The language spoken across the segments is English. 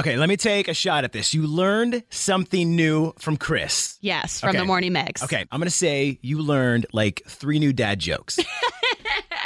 Okay, let me take a shot at this. You learned something new from Chris. Yes, from Okay. the Morning Mix. Okay, I'm going to say you learned like three new dad jokes.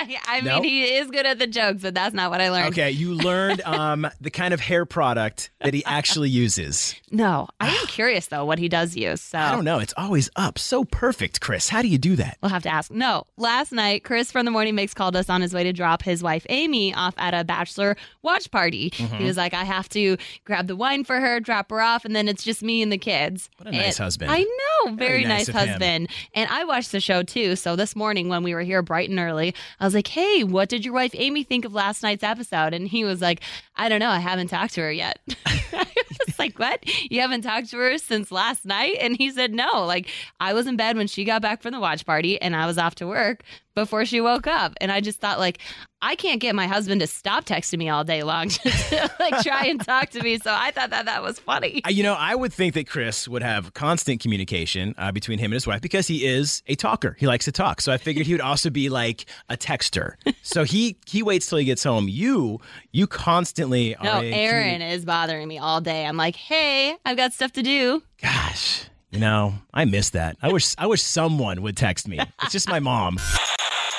I mean, he is good at the jokes, but that's not what I learned. Okay, you learned um, the kind of hair product that he actually uses. No, I am curious, though, what he does use. So I don't know. It's always up. So perfect, Chris. How do you do that? We'll have to ask. No, last night, Chris from the Morning Mix called us on his way to drop his wife Amy off at a bachelor watch party. Mm-hmm. He was like, I have to grab the wine for her, drop her off, and then it's just me and the kids. What a nice husband. I know, very, Very nice nice, of him. husband. And I watched the show too. So this morning when we were here bright and early, I was like, Hey, what did your wife Amy think of last night's episode? And he was like, I don't know. I haven't talked to her yet. I was like, What? You haven't talked to her since last night? And he said, No. Like, I was in bed when she got back from the watch party and I was off to work before she woke up. And I just thought, like, I can't get my husband to stop texting me all day long just to like try and talk to me. So I thought that that was funny. You know, I would think that Chris would have constant communication uh, between him and his wife because he is a talker. He likes to talk. So I figured he would also be like a texter. So he he waits till he gets home. You you constantly are No, Aaron is bothering me all day. I'm like, hey, I've got stuff to do. Gosh, you know, I miss that. I wish I wish someone would text me. It's just my mom.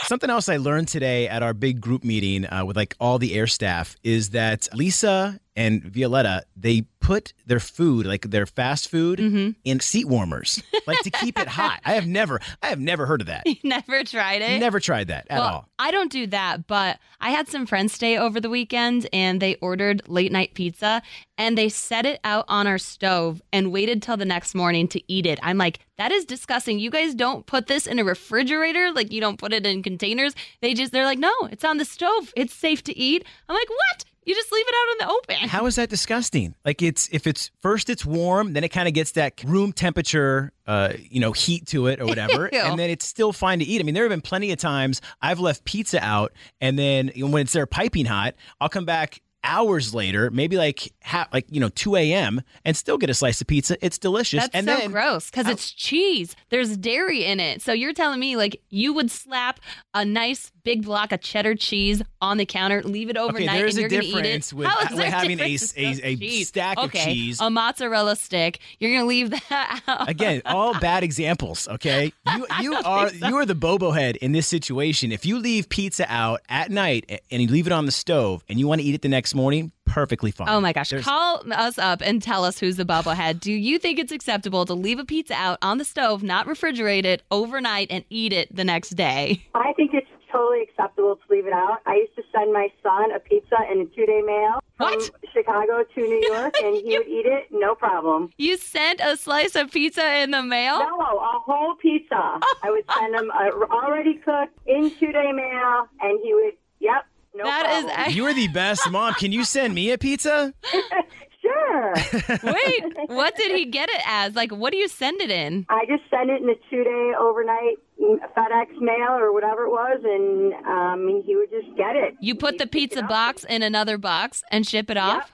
Something else I learned today at our big group meeting uh, with like all the air staff is that Lisa and Violetta they put their food like their fast food Mm-hmm. in seat warmers like to keep it hot. I have never I have never heard of that. Never tried it. Never tried that at well, all. I don't do that, but I had some friends stay over the weekend and they ordered late night pizza and they set it out on our stove and waited till the next morning to eat it. I'm like, that is disgusting. You guys don't put this in a refrigerator, like you don't put it in containers. They just they're like, "No, it's on the stove. It's safe to eat." I'm like, "What? You just leave it out in the open." How is that disgusting? Like it's if it's first it's warm, then it kind of gets that room temperature, uh, you know, heat to it or whatever, Ew. and then it's still fine to eat. I mean, there have been plenty of times I've left pizza out, and then when it's there piping hot, I'll come back hours later, maybe like ha- like you know two a.m. and still get a slice of pizza. It's delicious, That's and so then gross because it's cheese. There's dairy in it. So you're telling me like you would slap a nice big block of cheddar cheese on the counter, leave it overnight, there's and you're going to eat it? with- How is with having a- a- a stack of cheese. a mozzarella stick. You're going to leave that out. Again, all bad examples. Okay, you you are you are the bobo head in this situation. If you leave pizza out at night and you leave it on the stove and you want to eat it the next morning, perfectly fine. Oh my gosh. There's- Call us up and tell us who's the bubblehead. Do you think it's acceptable to leave a pizza out on the stove, not refrigerate it overnight, and eat it the next day? I think it's totally acceptable to leave it out. I used to send my son a pizza in a two day mail from What? Chicago to New York, and he would eat it no problem. You sent a slice of pizza in the mail? No, a whole pizza. I would send him a already cooked in two day mail, and he would, yep, no That is problem. You are the best mom. Can you send me a pizza? sure. Wait, what did he get it as? Like, what do you send it in? I just sent it in a two day overnight FedEx mail or whatever it was, and um, he would just get it. You put the He'd pick pizza box in another box and ship it off?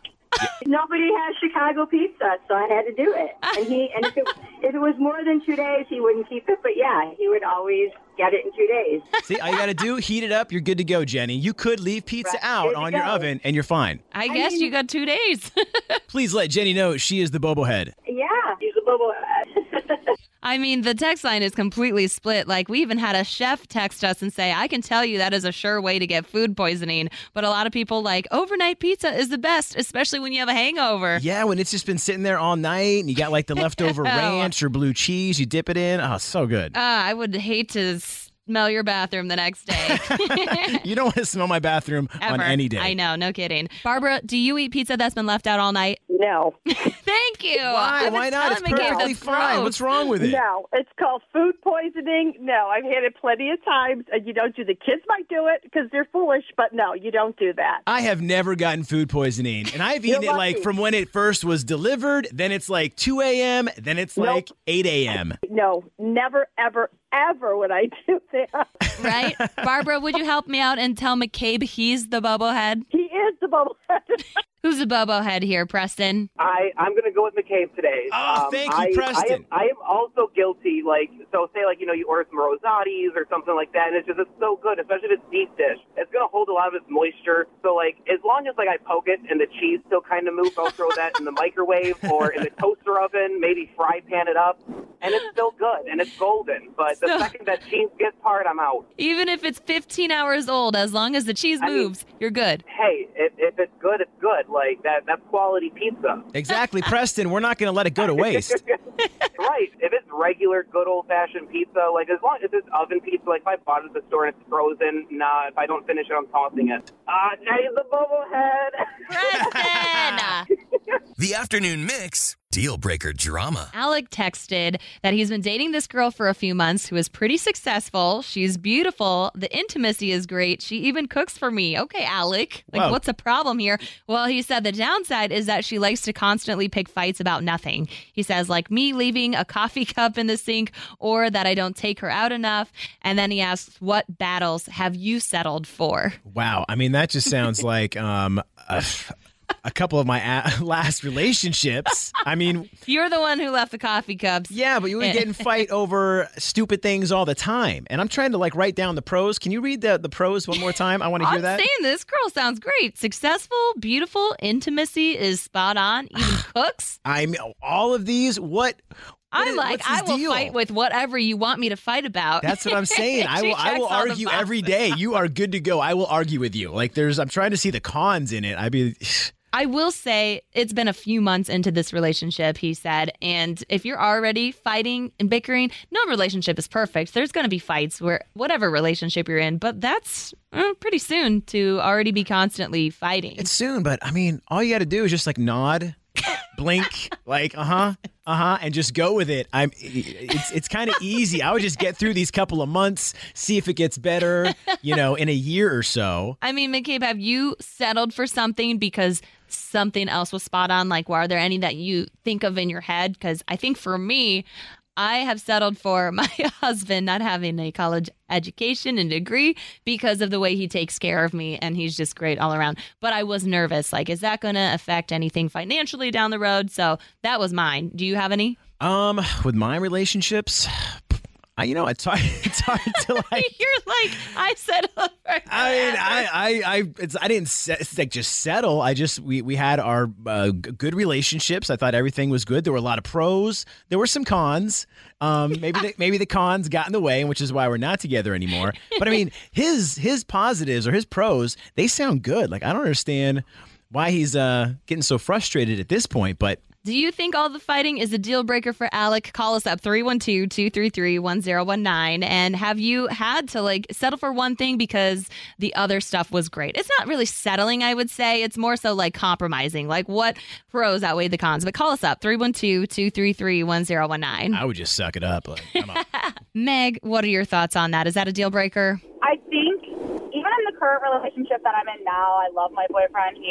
Nobody has Chicago pizza, so I had to do it. And he, and if it, if it was more than two days, he wouldn't keep it. But yeah, he would always get it in two days. See, all you got to do, heat it up. You're good to go, Jenny. You could leave pizza Right. out Good to on your oven and you're fine. I guess you got two days. Please let Jenny know she is the bobo head. Yeah, she's a bubble. I mean, the text line is completely split. Like, we even had a chef text us and say, I can tell you that is a sure way to get food poisoning. But a lot of people like overnight pizza is the best, especially when you have a hangover. Yeah, when it's just been sitting there all night and you got like the leftover ranch or blue cheese, you dip it in. Oh, so good. Uh, I would hate to smell your bathroom the next day. you don't want to smell my bathroom on any day. I know, no kidding. Barbara, do you eat pizza that's been left out all night? No, Thank you. Why? Why not? It's perfectly fine. gross. What's wrong with it? no, it's called food poisoning. No, I've had it plenty of times, and you don't do. The kids might do it because they're foolish, but no, you don't do that. I have never gotten food poisoning, and I've eaten it like from when it first was delivered. Then it's like 2 a.m. Then it's Nope. like 8 a.m. No, never, ever, ever would I do that. Right? Barbara, would you help me out and tell McCabe he's the bobblehead? He is the bubblehead. Who's the bobblehead here, Preston? I I'm gonna go with McCabe today. Oh, um, thank you, I, Preston. I am, I am also guilty. Like so, say like you know you order some Rosati's or something like that, and it's just it's so good, especially if it's deep dish. It's gonna hold a lot of its moisture. So like as long as like I poke it and the cheese still kind of moves, I'll throw that in the microwave or in the toaster oven, maybe fry pan it up, and it's still good and it's golden. But the So- second that cheese gets hard, I'm out. Even if it's 15 hours old, as long as the cheese I mean- moves, you're good. Hey, if, if it's good, it's good. Like that that's quality pizza. Exactly, Preston. We're not going to let it go to waste. right. If it's regular, good old fashioned pizza, like as long as it's oven pizza, like if I bought it at the store and it's frozen, nah, if I don't finish it, I'm tossing it. Ah, uh, the bubblehead. Preston! The afternoon mix, deal breaker drama. Alec texted that he's been dating this girl for a few months who is pretty successful. She's beautiful. The intimacy is great. She even cooks for me. Okay, Alec. Like, Whoa. what's the problem here? Well, he said the downside is that she likes to constantly pick fights about nothing. He says, like me leaving a coffee cup in the sink or that I don't take her out enough. And then he asks, What battles have you settled for? Wow. I mean, that just sounds like um, a, a couple of my a- last relationships. I mean, You're the one who left the coffee cups. yeah, but you would get in fight over stupid things all the time. And I'm trying to like write down the pros. Can you read the, the pros one more time? I want to hear that. I'm saying this girl sounds great. Successful, beautiful, intimacy is spot on, even cooks. I'm all of these. What? what I'm is- like, I will deal? fight with whatever you want me to fight about. That's what I'm saying. I will. I will checks all the argue every day. You are good to go. I will argue with you. Like there's. I'm trying to see the cons in it. I be. I will say it's been a few months into this relationship, he said. And if you're already fighting and bickering, no relationship is perfect. There's going to be fights where whatever relationship you're in, but that's uh, pretty soon to already be constantly fighting. It's soon, but I mean, all you got to do is just like nod, blink, like uh huh, uh huh, and just go with it. I'm. It's it's kind of easy. I would just get through these couple of months, see if it gets better. You know, in a year or so. I mean, McCabe, have you settled for something because something else was spot on? Like, are there any that you think of in your head? Because I think for me, I have settled for my husband not having a college education and degree because of the way he takes care of me and he's just great all around. But I was nervous. Like, is that going to affect anything financially down the road? So that was mine. Do you have any? Um, with my relationships, I, you know, it's hard. It's hard to like. You're like, I settled for I mean, I, I, I, it's, I didn't se- it's like just settle. I just we we had our uh, g- good relationships. I thought everything was good. There were a lot of pros. There were some cons. Um, maybe the, maybe the cons got in the way, which is why we're not together anymore. But I mean, his his positives or his pros, they sound good. Like I don't understand why he's uh getting so frustrated at this point. But Do you think all the fighting is a deal breaker for Alec? Call us up 312 233 1019. And have you had to like settle for one thing because the other stuff was great? It's not really settling, I would say. It's more so like compromising. Like what pros outweigh the cons? But call us up 312 233 1019. I would just suck it up. Like, come on. Meg, what are your thoughts on that? Is that a deal breaker? I think even in the current relationship that I'm in now, I love my boyfriend. He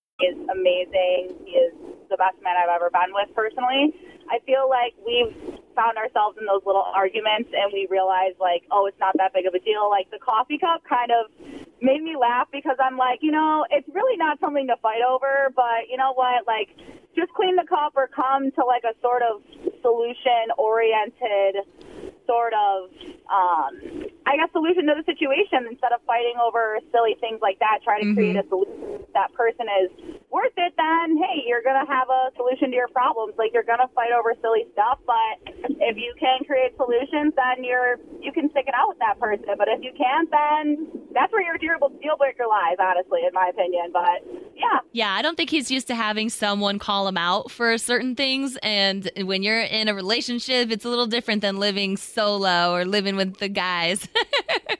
Amazing. He is the best man I've ever been with personally. I feel like we've found ourselves in those little arguments and we realize like, oh, it's not that big of a deal. Like the coffee cup kind of made me laugh because I'm like, you know, it's really not something to fight over, but you know what? Like just clean the cup or come to like a sort of solution oriented sort of, um, I guess, solution to the situation instead of fighting over silly things like that. Try to mm-hmm. create a solution If that person is worth it. Then, hey, you're gonna have a solution to your problems. Like you're gonna fight over silly stuff, but if you can create solutions, then you're you can stick it out with that person. But if you can't, then that's where your durable deal breaker lies. Honestly, in my opinion. But yeah, Yeah, I don't think he's used to having someone call him out for certain things. And when you're in a relationship, it's a little different than living solo or living with the guys.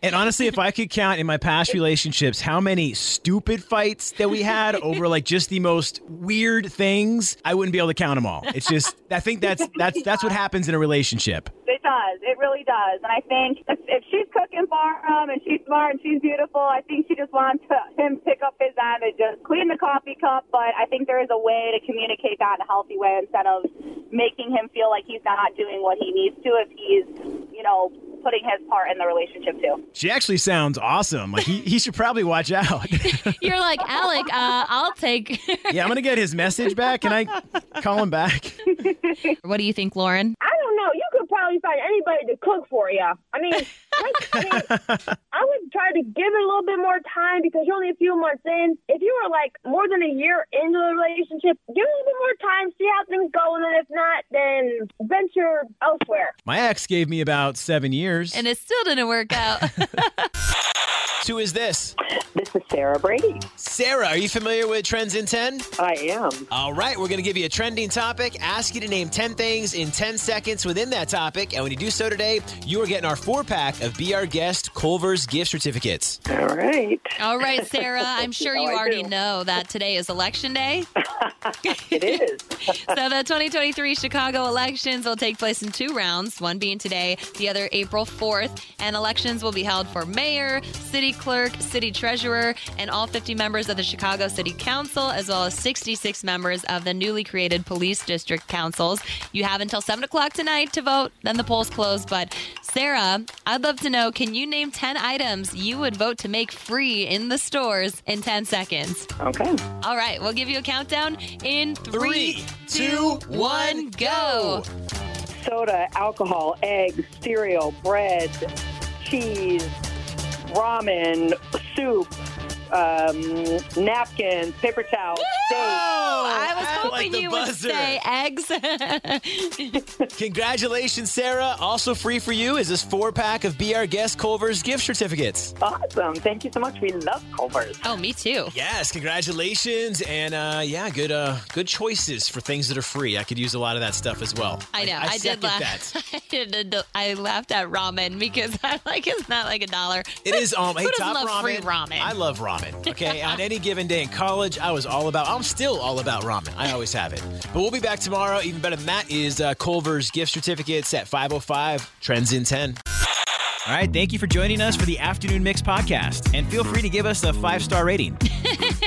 And honestly, if I could count in my past relationships how many stupid fights that we had over like just the most weird things, I wouldn't be able to count them all. It's just I think that's that's that's what happens in a relationship. It does. It really does. And I think if, if she's cooking for him and she's smart and she's beautiful, I think she just wants to, him to pick up his end and just clean the coffee cup. But I think there is a way to communicate that in a healthy way instead of making him feel like he's not doing what he needs to if he's, you know, putting his part in the relationship too. She actually sounds awesome. Like he, he should probably watch out. you're like, Alec, uh, I'll take. yeah, I'm gonna get his message back. Can I call him back? what do you think, Lauren? I don't know. You could probably find anybody to cook for you. I mean, I, I mean, I would try to give it a little bit more time because you're only a few months in. If you were like more than a year into the relationship, give it a little bit more time, see how things go, and then if not, then venture elsewhere. My ex gave me about seven years. And it still didn't work out. Who is this? This is Sarah Brady. Sarah, are you familiar with Trends in 10? I am. All right, we're going to give you a trending topic, ask you to name 10 things in 10 seconds within that topic. And when you do so today, you are getting our four pack of Be Our Guest Culver's gift certificates. All right. All right, Sarah, I'm sure Oh, you already do. know that today is election day. It is. So the 2023 Chicago elections will take place in two rounds, one being today, the other April 4th, and elections will be held for mayor, city clerk, city treasurer, and all 50 members of the Chicago City Council, as well as 66 members of the newly created police district councils. You have until 7 o'clock tonight to vote, then the polls close. But Sarah, I'd love to know, can you name 10 items you would vote to make free in the stores in 10 seconds? Okay. All right, we'll give you a countdown in Three, three, two, two, one, go. Soda, alcohol, eggs, cereal, bread, cheese, ramen, soup, um, napkins, paper towels, steak. I was hoping like the you buzzer. would say eggs. Congratulations, Sarah. Also free for you is this four pack of Be Our Guest Culver's gift certificates. Awesome. Thank you so much. We love Culver's. oh, me too. Yes, congratulations, and uh, yeah, good uh, good choices for things that are free. I could use a lot of that stuff as well. I know. I, I, did laugh. that. I, did, I laughed at ramen because I'm like it's not like a dollar. It is um, hey, top love ramen. free ramen? I love ramen. Okay, on any given day in college, I was all about. I'm still all about ramen. I always have it. But we'll be back tomorrow. Even better than that is uh, Culver's gift certificates at 505 Trends in 10. All right, thank you for joining us for the Afternoon Mix podcast, and feel free to give us a five star rating.